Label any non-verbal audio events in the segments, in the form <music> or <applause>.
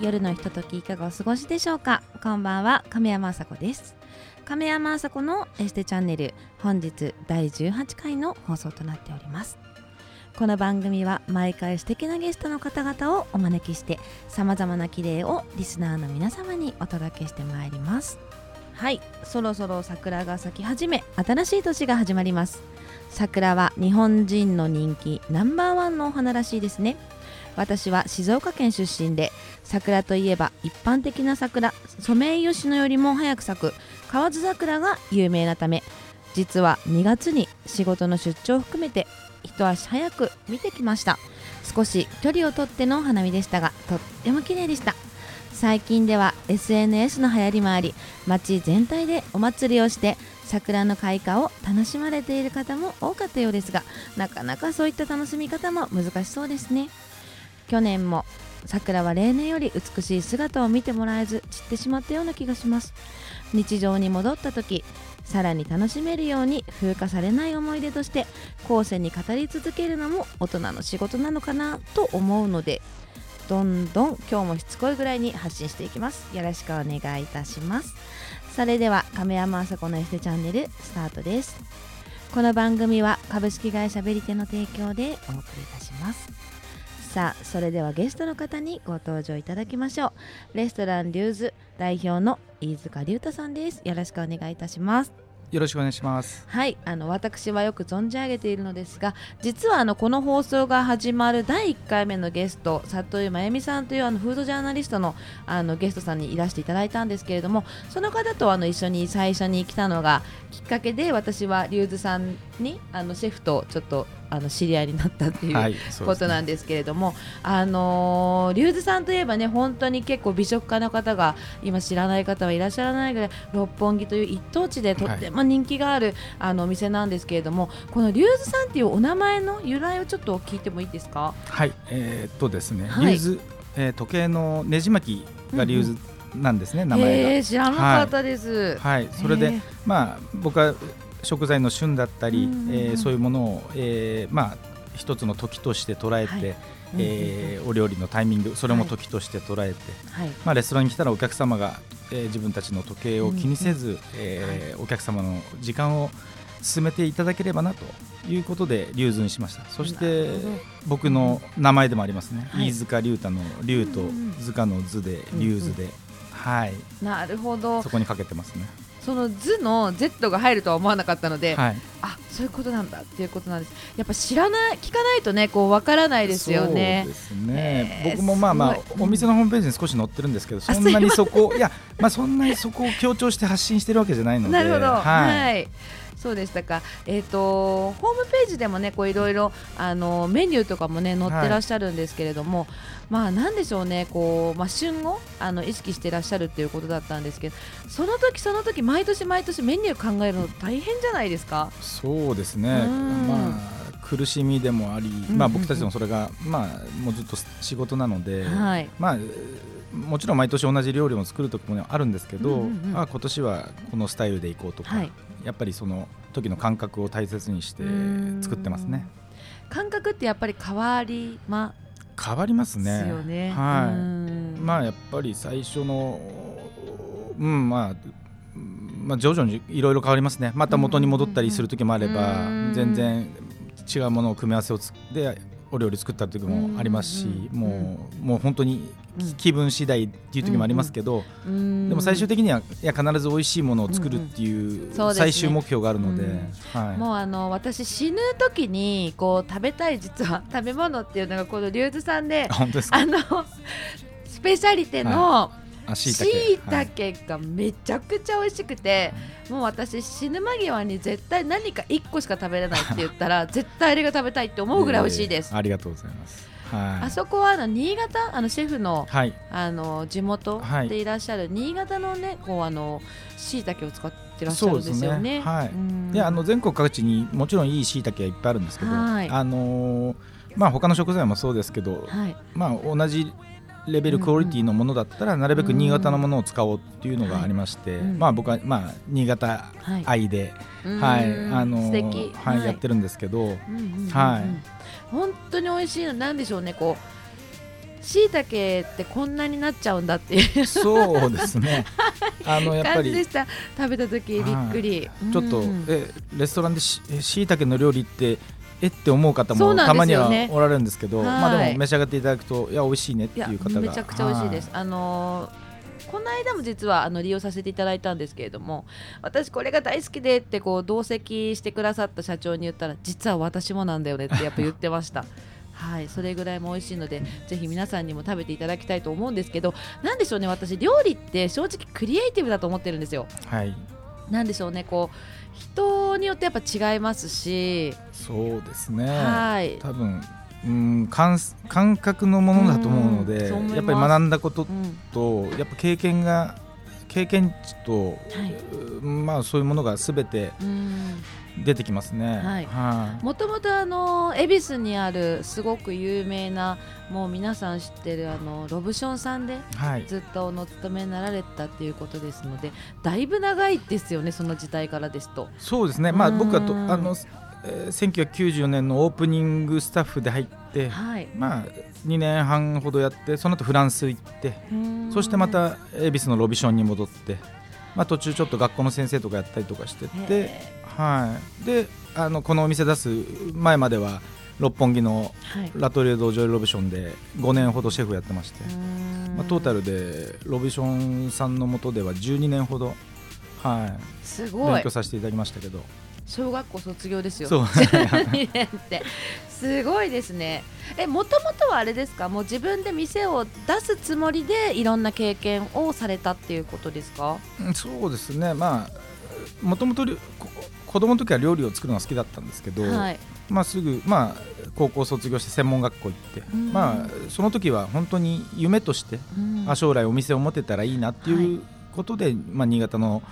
夜のひとときいかがお過ごしでしょうか？こんばんは亀山麻子です。亀山麻子のエステチャンネル本日第18回の放送となっております。この番組は毎回素敵なゲストの方々をお招きしてさまざまな綺麗をリスナーの皆様にお届けしてまいります。はいそろそろ桜が咲き始め新しい年が始まります。桜は日本人の人気ナンバーワンのお花らしいですね。私は静岡県出身で桜といえば一般的な桜ソメイヨシノよりも早く咲く河津桜が有名なため実は2月に仕事の出張を含めて一足早く見てきました。少し距離をとっての花見でしたがとっても綺麗でした。最近では SNS の流行りもあり街全体でお祭りをして桜の開花を楽しまれている方も多かったようですがなかなかそういった楽しみ方も難しそうですね。去年も桜は例年より美しい姿を見てもらえず散ってしまったような気がします。日常に戻った時さらに楽しめるように風化されない思い出として後世に語り続けるのも大人の仕事なのかなと思うのでどんどん今日もしつこいぐらいに発信していきます。よろしくお願いいたします。それでは亀山あさこのエステチャンネルスタートです。この番組は株式会社ベリテの提供でお送りいたします。さあそれではゲストの方にご登場いただきましょう。レストランリューズ代表の飯塚龍太さんです。よろしくお願いいたします。よろしくお願いします。はい、あの私はよく存じ上げているのですが、実はあのこの放送が始まる第1回目のゲスト、里井真由美さんというあのフードジャーナリストのあのゲストさんにいらしていただいたんですけれども、その方とあの一緒に最初に来たのがきっかけで、私はリュウズさんにあのシェフとちょっとあの知り合いになったっていう、はい、ことなんですけれども、あのーリュウズさんといえばね本当に結構美食家の方が今知らない方はいらっしゃらないぐらい六本木という一等地でとっても人気がある、あのお店なんですけれどもこのリュウズさんっていうお名前の由来をちょっと聞いてもいいですか？はい、えーっとですね、はい。リューズ、えー時計のねじ巻きがリューズなんですね、名前が。へー知らなかったです、はい、それでまあ、僕は食材の旬だったり、うんうんうん。えーそういうものを、えーまあ、一つの時として捉えて、はい。えーお料理のタイミング、それも時として捉えて、はい。まあ、レストランに来たらお客様が、えー自分たちの時計を気にせず、えーお客様の時間を進めていただければなということでリューズにしました。そして僕の名前でもありますね、はい。飯塚龍太の龍とうんうん塚の図でリューズで、はい。なるほど。そこにかけてますねその図の Z が入るとは思わなかったので、はい。あそういうことなんだっていうことなんです。やっぱ知らない聞かないとねこうわからないですよね。そうですね、えー僕もまあまあお店のホームページに少し載ってるんですけど、あそんなにそこいやまあそんなにそこを強調して発信してるわけじゃないのでなるほど、はい、はいそうでしたか。えっ、とホームページでもね、こういろいろあのメニューとかもね載ってらっしゃるんですけれども、まあなんでしょうね、こうまあ旬をあの意識してらっしゃるっていうことだったんですけど、その時その時毎年毎年メニュー考えるの大変じゃないですか。そうですね、うんまあ苦しみでもあり、んまあ僕たちのそれがまあもうずっと仕事なので、はい。まあもちろん毎年同じ料理を作る時もあるんですけど、うんうんうんあ今年はこのスタイルでいこうとか、はいやっぱりその時の感覚を大切にして作ってますね。感覚ってやっぱり変わりま変わりますすね。よね。はい。うんまあやっぱり最初のうんまあまあ徐々にいろいろ変わりますね。また元に戻ったりする時もあれば、うん全然違うものを組み合わせをつでお料理作った時もありますし、うん。もうもう本当にうん気分次第っていう時もありますけど、うん。でも最終的にはいや必ず美味しいものを作るっていう最終目標があるので、うんはい。もうあの私死ぬ時にこう食べたい実は食べ物っていうのがこのリュウズさんであ本当ですか？あのスペシャリテのあしいたけがめちゃくちゃ美味しくて、もう私死ぬ間際に絶対何か1個しか食べれないって言ったら <laughs> 絶対あれが食べたいって思うぐらい美味しいです、えーありがとうございます。はい。あそこはあの新潟あのシェフのはい。あの地元はい。でいらっしゃる新潟のねこうあの椎茸を使ってらっしゃるんですよね。はい。うん。であの全国各地にもちろんいい椎茸はいっぱいあるんですけど、はい。あのーまあ他の食材もそうですけど、はい。まあ同じレベルクオリティのものだったらなるべく新潟のものを使おうっていうのがありまして、うん。まあ僕はまあ新潟はい愛で、うん。はいあのはい、やってるんですけど、はい。本当に美味しいのなんでしょうねこうしいたけってこんなになっちゃうんだっていう。そうですね。<laughs> あのやっぱり食べた時びっくり、ちょっとうんえレストランでしいたけの料理ってえって思う方もたまにはおられるんですけど、まあはいでも召し上がっていただくといや美味しいねっていう方がめちゃくちゃ美味しいです、はあのーこの間も実はあの利用させていただいたんですけれども私これが大好きでってこう同席してくださった社長に言ったら実は私もなんだよねってやっぱ言ってました。<laughs> はい。それぐらいも美味しいのでぜひ皆さんにも食べていただきたいと思うんですけどなんでしょうね私料理って正直クリエイティブだと思ってるんですよ。はいなんでしょうねこう人によってやっぱ違いますし、そうですね。はい。多分うん感感覚のものだと思うのうんでそう思います。やっぱり学んだことうん。とやっぱ経験が経験値と、はい。うんまあそういうものがすべてうん出てきますね。はい。はい。もともとあの恵比寿にあるすごく有名なもう皆さん知ってるあのロブションさんではい。ずっとお勤めになられたっていうことですのでだいぶ長いですよねその時代からですと。そうですね、まあ、うん僕はとあの、えー1994年のオープニングスタッフで入って、はい、まあ、2年半ほどやってその後フランス行ってそしてまた恵比寿のロビションに戻って、まあ、途中ちょっと学校の先生とかやったりとかしてて、へはい、であのこのお店出す前までは六本木のラトリエ・ドゥ・ジョエル・ロブションで5年ほどシェフやってまして、うん。まあ、トータルでロブションさんの下では12年ほど、はい、すごい。勉強させていただきましたけど。小学校卒業ですよ。そう。12年って。すごいですね。えもともとはあれですか？もう自分で店を出すつもりでいろんな経験をされたっていうことですか？うんそうですね。まあもともとこ子供の時は料理を作るのが好きだったんですけど、はい。まあ、すぐ、まあ、高校卒業して専門学校行って、うん。まあ、その時は本当に夢として、うん。あ将来お店を持てたらいいなっていうことで、まあ、新潟の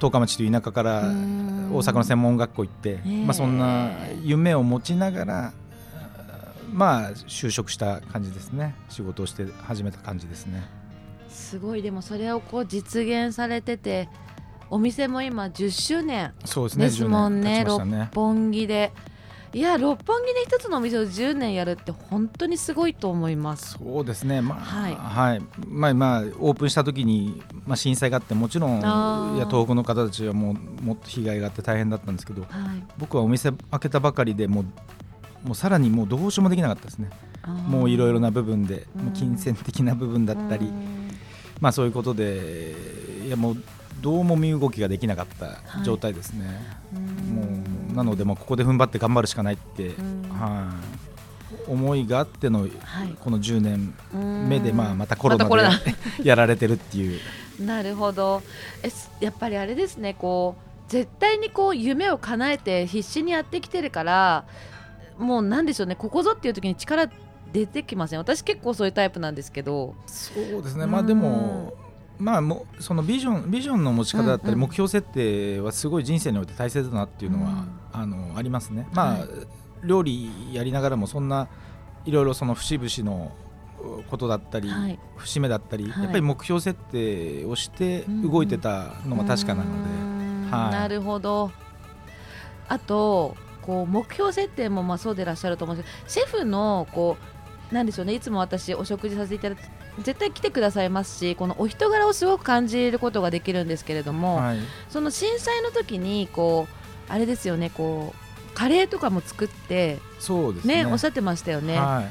十日町という田舎からうん。大阪の専門学校行って、え。まあ、そんな夢を持ちながらまあ就職した感じですね。仕事をして始めた感じですね。すごい。でもそれをこう実現されててお店も今10周年そうですもんね。10年経ちましたね。六本木で。いや六本木で一つのお店を10年やるって本当にすごいと思います。そうですね、まあはい。はい。まあまあ、オープンした時に、まあ、震災があってもちろんいや東北の方たちはもうもっと被害があって大変だったんですけどはい。僕はお店開けたばかりでもうもうさらにもうどうしようもできなかったですね。もういろいろな部分でうん。もう金銭的な部分だったり。うん。まあそういうことでいやもうどうも身動きができなかった状態ですね、うん。もうなのでもうここで踏ん張って頑張るしかないって、うん。はい。思いがあってのはい。この10年うん目でまあまたコロナで <laughs> やられてるっていう。なるほど。やっぱりあれですねこう絶対にこう夢を叶えて必死にやってきてるからもうなんでしょうねここぞっていう時に力出てきません？私結構そういうタイプなんですけど。そうですね。まあでもまあもうそのビジョンビジョンの持ち方だったりうんうん。目標設定はすごい人生において大切だなっていうのは、あのありますね。まあ、はい料理やりながらもそんないろいろその節々のことだったり、はい。節目だったり、はい。やっぱり目標設定をして動いてたのも確かなので、なるほど。あとこう目標設定もまあそうでいらっしゃると思うんですけどシェフのこうなんでしょうね。いつも私お食事させていただいて絶対来てくださいますしこのお人柄をすごく感じることができるんですけれども、はい、その震災の時にこうあれですよねこうカレーとかも作ってそうですね。ねおっしゃってましたよね。はい、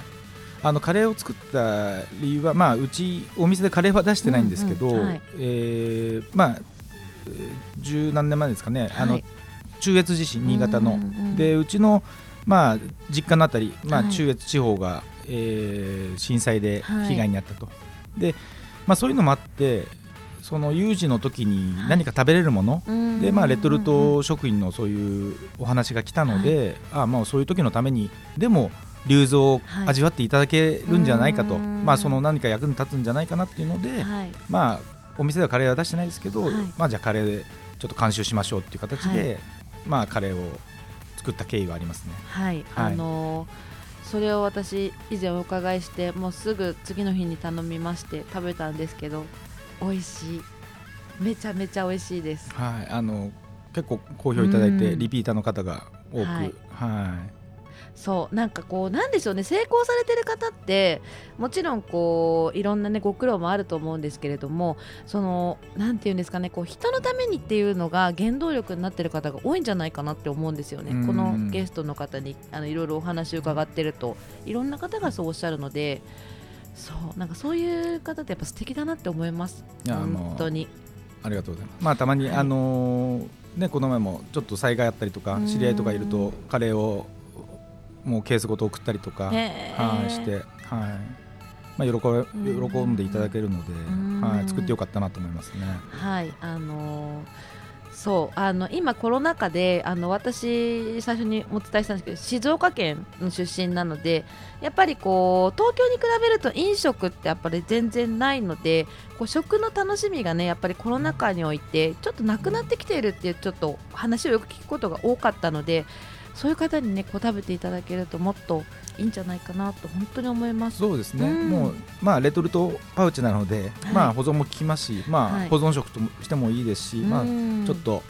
あのカレーを作った理由は、まあ、うちお店でカレーは出してないんですけど、うんうんはい。えーまあえー十何年前ですかね、あのはい中越地震新潟の、うんうんうん。でうちの、まあ、実家のあたり、まあ、はい。中越地方が、えー震災ではい被害に遭ったと、でまあ、そういうのもあってその有事の時にはい。何か食べれるもの、うんでまあ、レトルト食品のそういうお話が来たので、あまあそういう時のためにでも流蔵をはい。味わっていただけるんじゃないかと、うん。まあ、その何か役に立つんじゃないかなっていうので、はい。まあ、お店ではカレーは出してないですけど、はい。まあ、じゃあカレーでちょっと監修しましょうっていう形で、はまあ、カレーを作った経緯はありますね。はい、はい。あのーそれを私以前お伺いしてもうすぐ次の日に頼みまして食べたんですけど美味しい。めちゃめちゃ美味しいです。はい、あの結構好評いただいて、うん。リピーターの方が多く、ははいいそうなんかこうなんでしょうね成功されてる方ってもちろんこういろんなねご苦労もあると思うんですけれどもそのなんていうんですかねこう人のためにっていうのが原動力になってる方が多いんじゃないかなって思うんですよね。うん。このゲストの方にあのいろいろお話を伺ってるといろんな方がそうおっしゃるのでそうなんかそういう方ってやっぱ素敵だなって思います。本当に。ありがとうございます。まあたまに、はい。あのーねこの前もちょっと災害あったりとかうん。知り合いとかいるとカレーをもうケースごと送ったりとか、はいして、はい。まあ喜び喜んでいただけるので、んはい作ってよかったなと思いますね。はいあのーそうあの今コロナ禍であの私最初にお伝えしたんですけど静岡県の出身なのでやっぱりこう東京に比べると飲食ってやっぱり全然ないのでこう食の楽しみがねやっぱりコロナ禍においてちょっとなくなってきているっていうちょっと話をよく聞くことが多かったのでそういう方にねこう食べていただけるともっといいんじゃないかなと本当に思います。そうですね。うん。もうまあレトルトパウチなので、はい。まあ保存も効きますし、まあ、はい。保存食としてもいいですし、まあうんちょっと。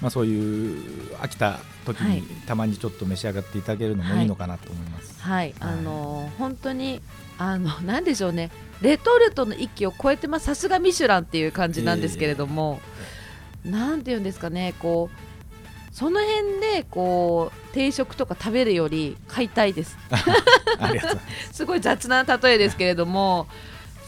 まあ、そういう飽きた時はい。にたまにちょっと召し上がっていただけるのもいいのかなと思います。はい、あのー本当にあの <laughs> なんでしょうね。レトルトの域を超えてますさすがミシュランっていう感じなんですけれども、なんていうんですかねこうその辺でこう定食とか食べるより買いたいです <laughs> す。すごい雑な例えですけれども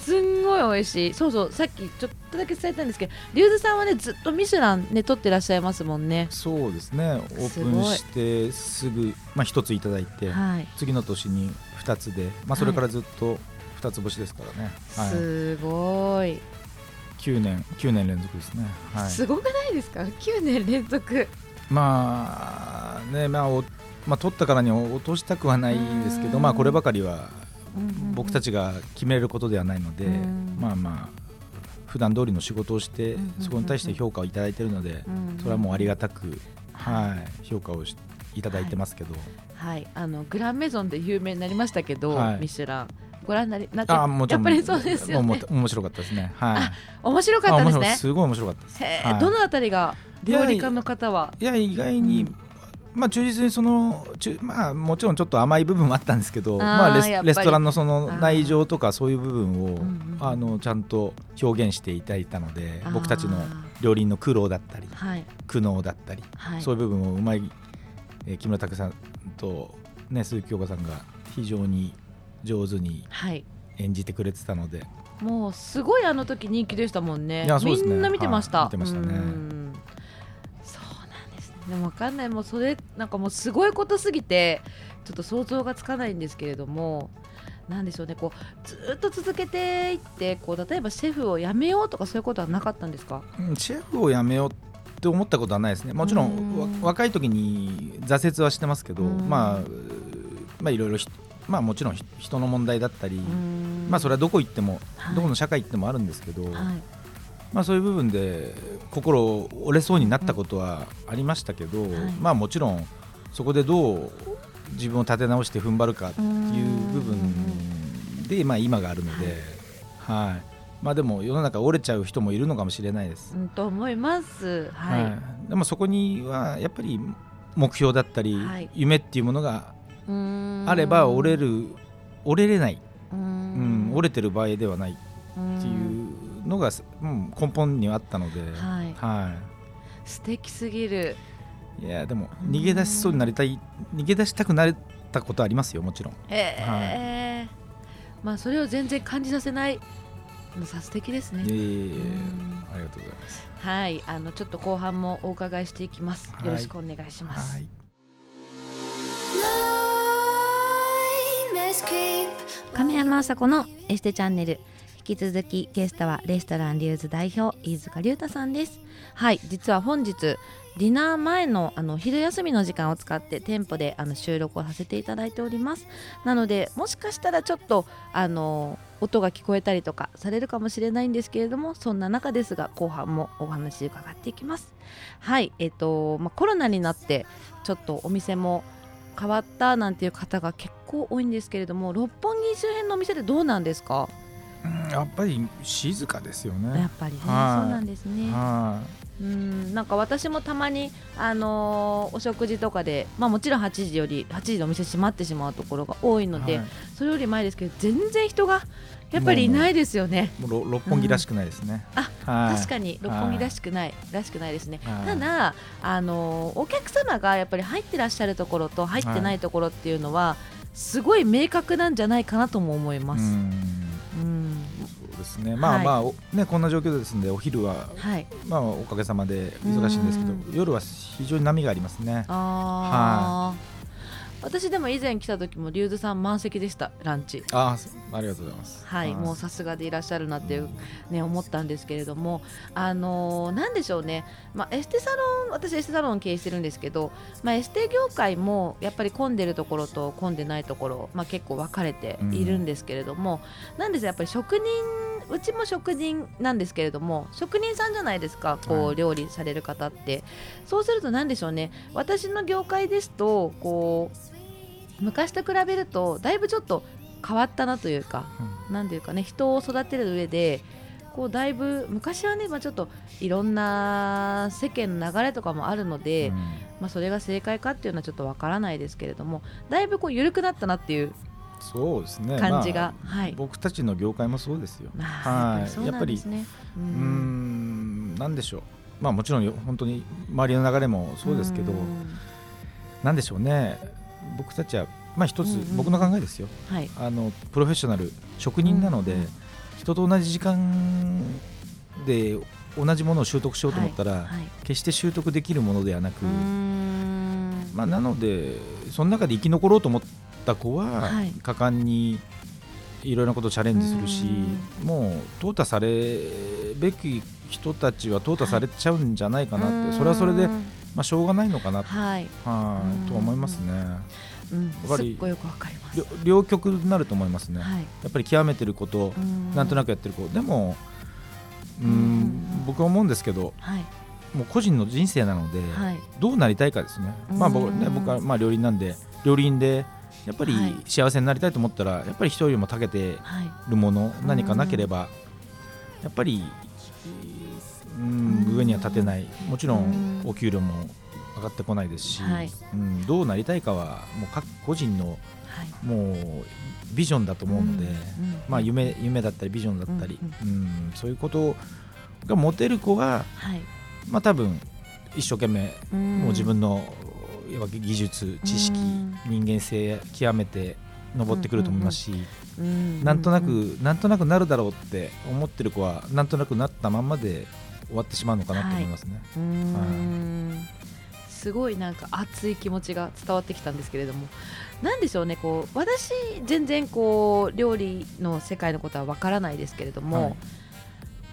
すんごい美味しいそうそうさっきちょっとだけ伝えたんですけどリュウズさんはねずっとミシュランね取ってらっしゃいますもんねそうですね。オープンしてすぐまあ一ついただいて、はい次の年に二つで、まあそれからずっと二つ星ですからね。はい。すごい、九年九年連続ですね。はい。すごくないですか？9年連続まあねまあおまあ取ったからには落としたくはないですけど、うん。まあこればかりは僕たちちが決めることではないので、うん。まあまあ普段通りの仕事をして、うんそこに対して評価をいただいているので、それはもうありがたく、はい、評価をしいただいてますけど、はい。あのグランメゾンで有名になりましたけど、はい。ミシュランご覧になりなってあもちやっぱりそうですよね。面白かったですね。はい。面白かったですね。すごい面白かったです。はい。どのあたりが料理家の方は？いや意外に、うん。まあ忠実にその中まあもちろんちょっと甘い部分もあったんですけどまあレスレストランのその内情とかそういう部分を、んうんあのちゃんと表現していただいたので僕たちの料理人の苦労だったりはい。苦悩だったり、はい。そういう部分をうまい、えー木村拓さんと、ね、鈴木京香さんが非常に上手にはい。演じてくれてたので。もうすごいあの時人気でしたもんね。いね。みんな見てました、はい見てましたね。うん。そうなんです。ねでもわかんない。もうそれなんかもうすごいことすぎてちょっと想像がつかないんですけれどもなんでしょうね。こうずーっと続けていってこう例えばシェフを辞めようとかそういうことはなかったんですか？うんシェフを辞めようって思ったことはないですね。もちろん若い時に挫折はしてますけど、うん。まあうまあいろいろひまあもちろんひ人の問題だったり、うん。まあそれはどこ行っても、はい。どこの社会行ってもあるんですけど、はい。まあそういう部分で心折れそうになったことはありましたけど、はい。まあもちろんそこでどう自分を立て直して踏ん張るかっていう部分でまあ今があるので、はい。まあでも世の中折れちゃう人もいるのかもしれないです。うんと思います。はい、はい、でもそこにはやっぱり目標だったり、はい。夢っていうものがあれば折れる折れれない、うん。ん折れてる場合ではない。うんっていうのが、うん、根本にはあったので、はい。は素敵すぎる。い、いやでも逃げ出しそうになりたい逃げ出したくなったことありますよもちろん。へえ、まあそれを全然感じさせない。のさ素敵ですね。いえいえいえ。うん。ありがとうございます。はい。あのちょっと後半もお伺いしていきます、はい。よろしくお願いします、はい亀山麻子のエステチャンネル。引き続きゲストはレストランリューズ代表飯塚龍太さんです。はい実は本日ディナー前のあの昼休みの時間を使って店舗であの収録をさせていただいております。なのでもしかしたらちょっとあの音が聞こえたりとかされるかもしれないんですけれどもそんな中ですが後半もお話伺っていきます。はいえっ、と、まあ、コロナになってちょっとお店も変わったなんていう方が結構多いんですけれども六本木周辺のお店でどうなんですか？うんやっぱり静かですよね。やっぱりね、はい。そうなんですね。はうんなんか私もたまに、あのーお食事とかで、まあ、もちろん8時より8時でお店閉まってしまうところが多いいので、はい。それより前ですけど全然人がやっぱりいないですよね。もうろ六本木らしくないですね、あはい。確かに。六本木らしくない、らしくないですね。はい。ただ、あのーお客様がやっぱり入ってらっしゃるところと入ってないところっていうのは、すごい明確なんじゃないかなとも思います。うん。うん。そうですね。まあはい。まあ、おねこんな状況ですんでお昼ははい、まあおかげさまで忙しいんですけどうん。夜は非常に波がありますね。あー私でも以前来た時もリュウズさん満席でしたランチ。ああありがとうございます。はい、もうさすがでいらっしゃるなっていう、ね、思ったんですけれども、あのーなんでしょうね、まあ、エステサロン、私、エステサロンを経営してるんですけど、まあ、エステ業界もやっぱり混んでるところと混んでないところ、まあ、結構分かれているんですけれども、なんですやっぱり職人、うちも職人なんですけれども、職人さんじゃないですか、こはい。う料理される方って。そうすると、なんでしょうね、私の業界ですと、こう昔と比べると、だいぶちょっと変わったなというか。うん。ていうかね人を育てる上でこうだいぶ昔はね、まあ、ちょっといろんな世間の流れとかもあるので、うん。まあ、それが正解かっていうのはちょっとわからないですけれどもだいぶこう緩くなったなっていうそうですね。感じが、まあはい、僕たちの業界もそうですよ。まはい。あ、やっぱりそうなんなんでしょう。まあもちろんよ本当に周りの流れもそうですけどん。なんでしょうね僕たちはまあ一つ僕の考えですよ。はい。あのプロフェッショナル職人なので人と同じ時間で同じものを習得しようと思ったらはい。決して習得できるものではなくまあなのでその中で生き残ろうと思った子ははい。果敢にいろいろなことをチャレンジするしうもう淘汰されべき人たちは淘汰されちゃうんじゃないかなって、それはそれで、うまんあ、しょうがないのかな、はい、はいと思いますね。うん、やっぱりすっごいよくわかります。両両極になると思いますね、はい、やっぱり極めてること、なんとなく、くやってる子でもうんん。僕は思うんですけどはい。もう個人の人生なので、はい。どうなりたいかですね、まあ僕ね、うん僕はまあ料理人なんで料理人でやっぱりはい。幸せになりたいと思ったらやっぱり人よりも長けてはい。るもの何かなければやっぱりうん上には立てない。もちろんうん。お給料も上がってこないですし、はい。うん、どうなりたいかはもう各個人のはい。もうビジョンだと思うので、うんうんまあ、夢夢だったりビジョンだったり、ううん。そういうことが持てる子が、はい。まあ、多分一生懸命ももう自分の技術知識うん。人間性極めて上ってくると思いますし、分なんとなく、なんとなくなるだろうって思ってる子はなんとなくなったまんまで終わってしまうのかなと思いますね。うーん。すごいなんか熱い気持ちが伝わってきたんですけれども。なんでしょうねこう私全然こう料理の世界のことはわからないですけれども、はい。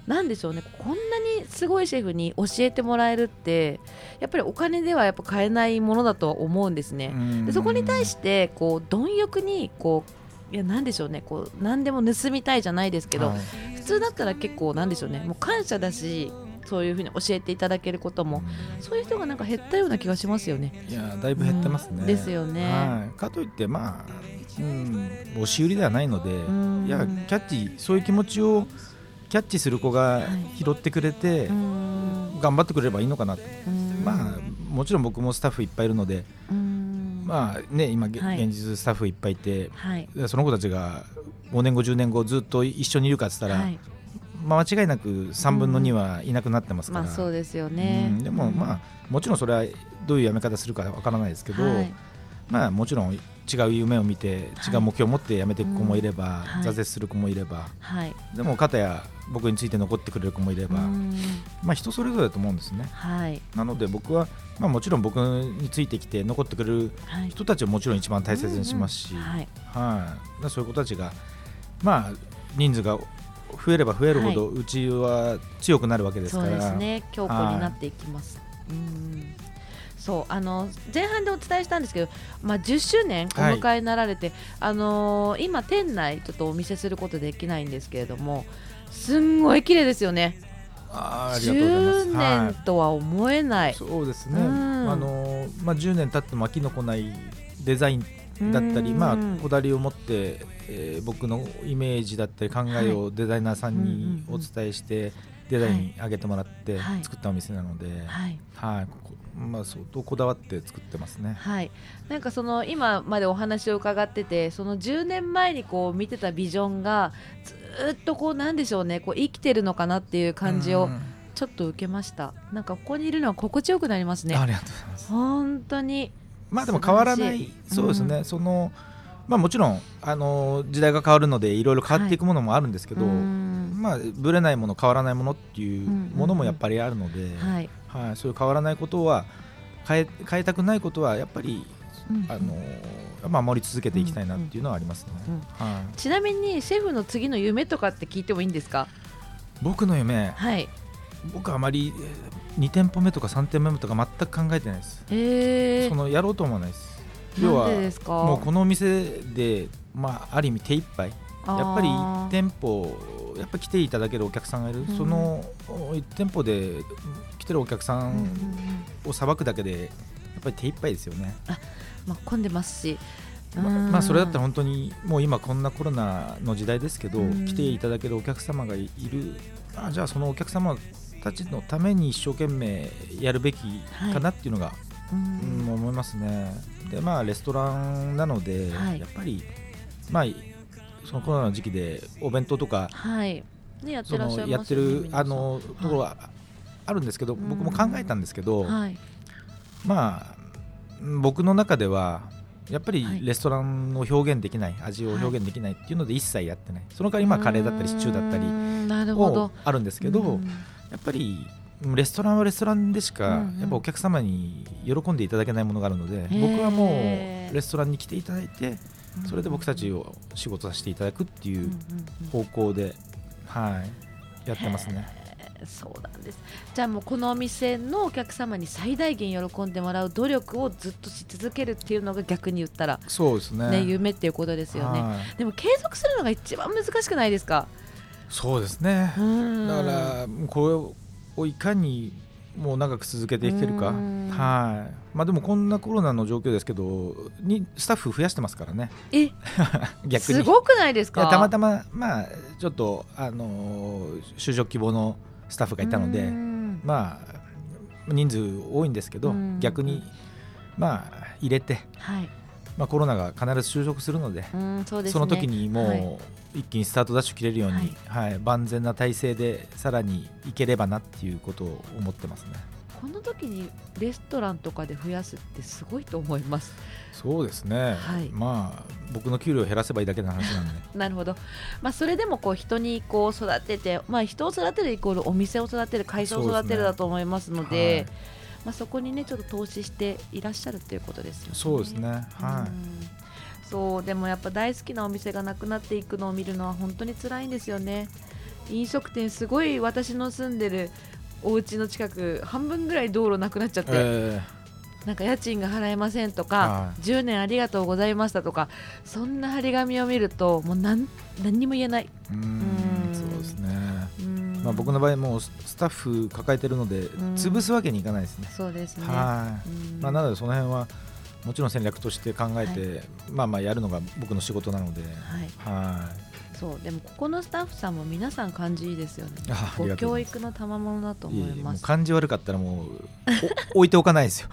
なんでしょうねこんなにすごいシェフに教えてもらえるってやっぱりお金ではやっぱ買えないものだとは思うんですね。でそこに対してこう貪欲にこういやなんでしょうねこう何でも盗みたいじゃないですけど、はい。普通だったら結構なんでしょうねもう感謝だしそういうふうに教えていただけることもそういう人がなんか減ったような気がしますよね。いやだいぶ減ってますね。うんですよね。はい、かといってまあ、うん、押し売りではないので、ん。いやキャッチそういう気持ちをキャッチする子がはい。拾ってくれて、うん。頑張ってくれればいいのかなと、うん。まあもちろん僕もスタッフいっぱいいるので、うん。まあね今、げはい。現実スタッフいっぱいいてはい。その子たちが5年後10年後ずっと一緒にいるかっつったら、はいまあ、間違いなく3分の2はいなくなってますから、まあそうですよね。うん。でもまあもちろんそれはどういうやめ方するかわからないですけど、はい。まあもちろん違う夢を見てはい。違う目標を持って辞めていく子もいれば、はい。挫折する子もいれば。はい。でも片や僕について残ってくれる子もいれば、うん。まあ人それぞれだと思うんですね。はい。なので僕は、まあ、もちろん僕についてきて残ってくれるはい。人たちをもちろん一番大切にしますし、うんうんはい。はい。そういう子たちがまあ人数が増えれば増えるほど、うちは強くなるわけですから。そうですね。強固になっていきます。うん。そうあの前半でお伝えしたんですけど、まあ、10周年お迎えになられて、あのー今、店内ちょっとお見せすることできないんですけれどもすんごい綺麗ですよね。あーありがとうございます。10はい。年とは思えない、そうですね、うん。あのまあ、10年経っても飽きのこないデザインだったり、うんまあ、こだわりを持って、えー僕のイメージだったり考えをデザイナーさんにお伝えして、デザインに上げてもらってはい。作ったお店なので、はい。はいこまあ、相当こだわって作ってますね。はい、なんかその今までお話を伺っててその10年前にこう見てたビジョンがずーっとこうなんでしょうねこう生きてるのかなっていう感じをうんちょっと受けました。なんかここにいるのは心地よくなりますね。ありがとうございます。本当にまあでも変わらない。そうですね、うん。そのまあもちろんあの時代が変わるのでいろいろ変わっていくものもあるんですけど、うん。まあぶれないもの変わらないものっていうものもやっぱりあるので、はい、はい、そういう変わらないことは変え変えたくないことはやっぱりうんあの、まあ、守り続けていきたいなっていうのはありますね、うん。はい、ちなみにシェフの次の夢とかって聞いてもいいんですか？僕の夢？はい僕はあまり2店舗目とか3店舗目とか全く考えてないです、えー、そのやろうと思わないです。要はもうこのお店で、まあ、ある意味手一杯。やっぱり1店舗やっぱ来ていただけるお客さんがいる、うん。その1店舗で来てるお客さうんをさばくだけでやっぱり手一杯ですよね、まあ、混んでますし。まうんまあそれだったら本当にもう今こんなコロナの時代ですけど、うん。来ていただけるお客様がいる。あじゃあそのお客様たちのために一生懸命やるべきかなっていうのが、ううんん思いますね。でまあレストランなので、はい。やっぱりまあそのコロナの時期でお弁当とかはい。ねやってそらっしゃねるあのところはあるんですけど、うん。僕も考えたんですけど、はい。まあ僕の中ではやっぱりはい。レストランを表現できない、味を表現できないっていうので一切やってない。その代わりまあカレーだったりシチューだったりをど。あるんですけど、うんやっぱりレストランはレストランでしか、やっぱお客様に喜んでいただけないものがあるのでー。僕はもうレストランに来ていただいてそれで僕たちをを仕事させていただくっていう方向で、はい、やってますね。そうなんです。じゃあもうこのお店のお客様に最大限喜んでもらう努力をずっとし続けるっていうのが逆に言ったら、そうですね。ね夢っていうことですよね。はい。でも継続するのが一番難しくないですか？そうですね。うん。だからこれをいかにもう長く続けていけるか、うん。はい。まあ、でもこんなコロナの状況ですけどにスタッフ増やしてますからね。え？<laughs> 逆に。すごくないですか？たまたま、まあ、ちょっと、あのー就職希望のスタッフがいたので、うん。まあ、人数多いんですけど、うん。逆に、まあ、入れて、はい。まあ、コロナが必ず就職するので、うんそうですね。その時にもう、はい一気にスタートダッシュ切れるように、はい。万全な体制でさらにいければなっていうことを思ってますね。この時にレストランとかで増やすってすごいと思います。そうですね、はい。まあ僕の給料を減らせばいいだけの話なんで。<laughs> なるほど、まあ、それでもこう人にこう育てて、まあ、人を育てるイコールお店を育てる会社を育てるだと思いますのではい。まあ、そこにねちょっと投資していらっしゃるということですよね。そうですね。はうんそうでもやっぱ大好きなお店がなくなっていくのを見るのは本当に辛いんですよね。飲食店すごい私の住んでるお家の近く半分ぐらい道路なくなっちゃっい、て、えなんか家賃が払えませんとか、は10年ありがとうございましたとかそんな張り紙を見るともう何何にも言えない、ーうーんうん。そうですね、うん。まあ、僕の場合もうススタッフ抱えてるので、ん。潰すわけにいかないですね、そうですね、はい、うん。まあ、なのでその辺はもちろん戦略として考えて、まあまあやるのが僕の仕事なので、はい、はそう。でもここのスタッフさんも皆さん感じいいですよね。い、あありご教育の賜物だと思います。感じ悪かったらもうお置いておかないですよ。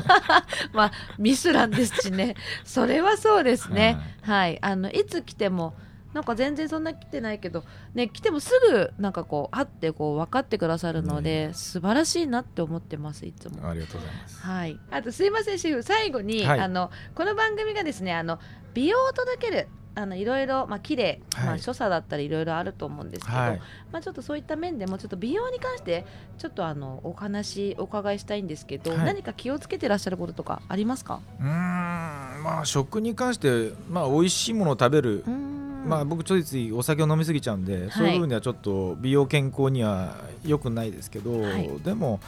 <laughs> まあミスランですしね。それはそうですね。はい、あのいつ来てもなんか全然そんな来てないけどね来てもすぐなんかこう会ってこう分かってくださるので、素晴らしいなって思ってますいつも。ありがとうございます。はい、あとすいませんシェフ最後に、はい。あのこの番組がですねあの美容を届けるあのいろいろまあ綺麗、まはい。あ所作だったりいろいろあると思うんですけど、はい、まあちょっとそういった面でもちょっと美容に関してちょっとあのお話お伺いしたいんですけど、はい。何か気をつけてらっしゃることとかありますか？うーんまあ食に関してまあ美味しいものを食べる、うーんまあ僕ついついお酒を飲みすぎちゃうんで、そういう部分ではちょっと美容健康には良くないですけど、はい。でも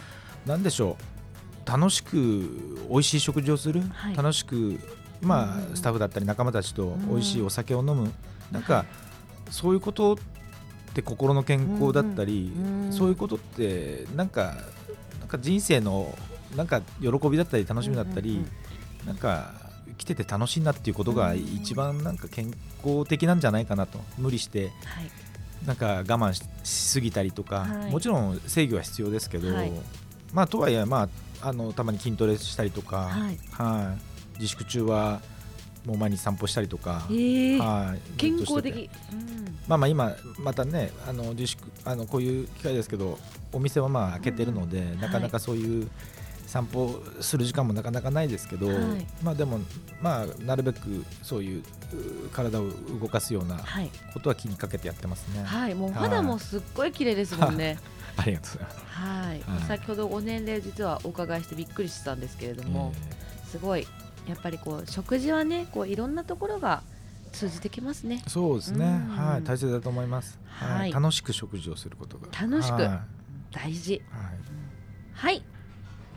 なんでしょう。楽しく美味しい食事をする、はい。楽しくまうんあスタッフだったり仲間たちと美味しいお酒を飲む、なんかそういうことって心の健康だったり、うんそういうことってなんかなんか人生のなんか喜びだったり楽しみだったり、なんか来てて楽しいなっていうことが一番なんか健康的なんじゃないかなと。無理してはい。なんか我慢ししすぎたりとか、はい。もちろん制御は必要ですけど、はい。まあとはいえ、まあ、あのたまに筋トレしたりとか、はい。はい。自粛中はもう毎日散歩したりとか、ええはい。健康的、うんまあまあ今またねあの自粛あのこういう機会ですけどお店はまあ開けてるので、ん。なかなかそういう散歩する時間もなかなかないですけど、はい。まあでもまあなるべくそういうう体を動かすようなはい、ことは気にかけてやってますね。はい、もう肌もすっごい綺麗ですもんね。<laughs> ありがとうございます。はい、はい。先ほどご年齢実はお伺いしてびっくりしてたんですけれども、すごいやっぱりこう食事はねこういろんなところが通じてきますね。えーそうですね、うん。はい、大切だと思います、はい。楽しく食事をすることが。楽しく。はい。大事。はい。はい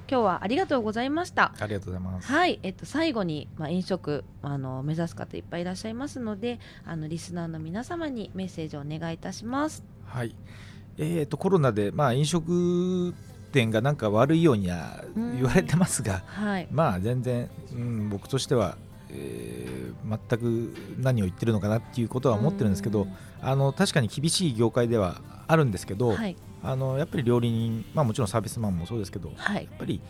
今日はありがとうございましたありがとうございます。はい、えっと、最後に、まあ、飲食あの目指す方いっぱいいらっしゃいますのであのリスナーの皆様にメッセージをお願いいたします。はい。えー、とコロナでまあ飲食店がなんか悪いようにはうん言われてますが、はい、まあ全然、うん、僕としては、えー全く何を言ってるのかなっていうことは思ってるんですけど、あの確かに厳しい業界ではあるんですけど、うんはい、あのやっぱり料理人、まあもちろんサービスマンもそうですけど、やはい、っぱり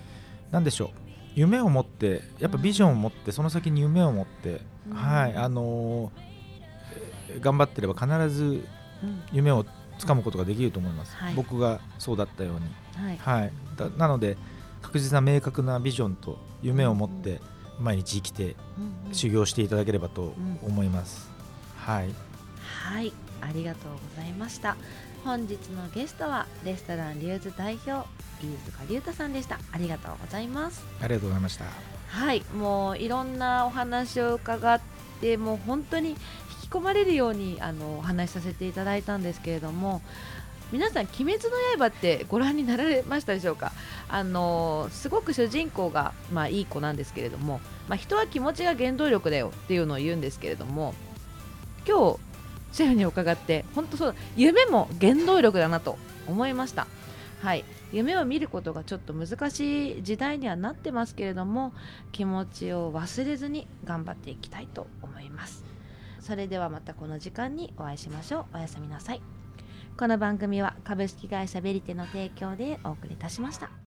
なんでしょう。夢を持ってやっぱビジョンを持ってその先に夢を持って、うん。はいあのえー頑張ってれば必ずうん。夢をつかむことができると思います、はい。僕がそうだったように、はい、はい、だなので確実な明確なビジョンと夢を持って毎日生きて修行していただければと思います、はいはい、ありがとうございました。本日のゲストはレストランリューズ代表飯塚龍太さんでした。ありがとうございます。ありがとうございましたはい、もういろんなお話を伺ってもう本当に引き込まれるようにあのお話しさせていただいたんですけれども皆さん「鬼滅の刃」ってご覧になられましたでしょうか？あのすごく主人公が、まあ、いい子なんですけれども、まあ、人は気持ちが原動力だよっていうのを言うんですけれども今日シェフに伺って本当そうだ夢も原動力だなと思いました。はい、夢を見ることがちょっと難しい時代にはなってますけれども気持ちを忘れずに頑張っていきたいと思います。それではまたこの時間にお会いしましょう。おやすみなさい。この番組は株式会社ベリテの提供でお送りいたしました。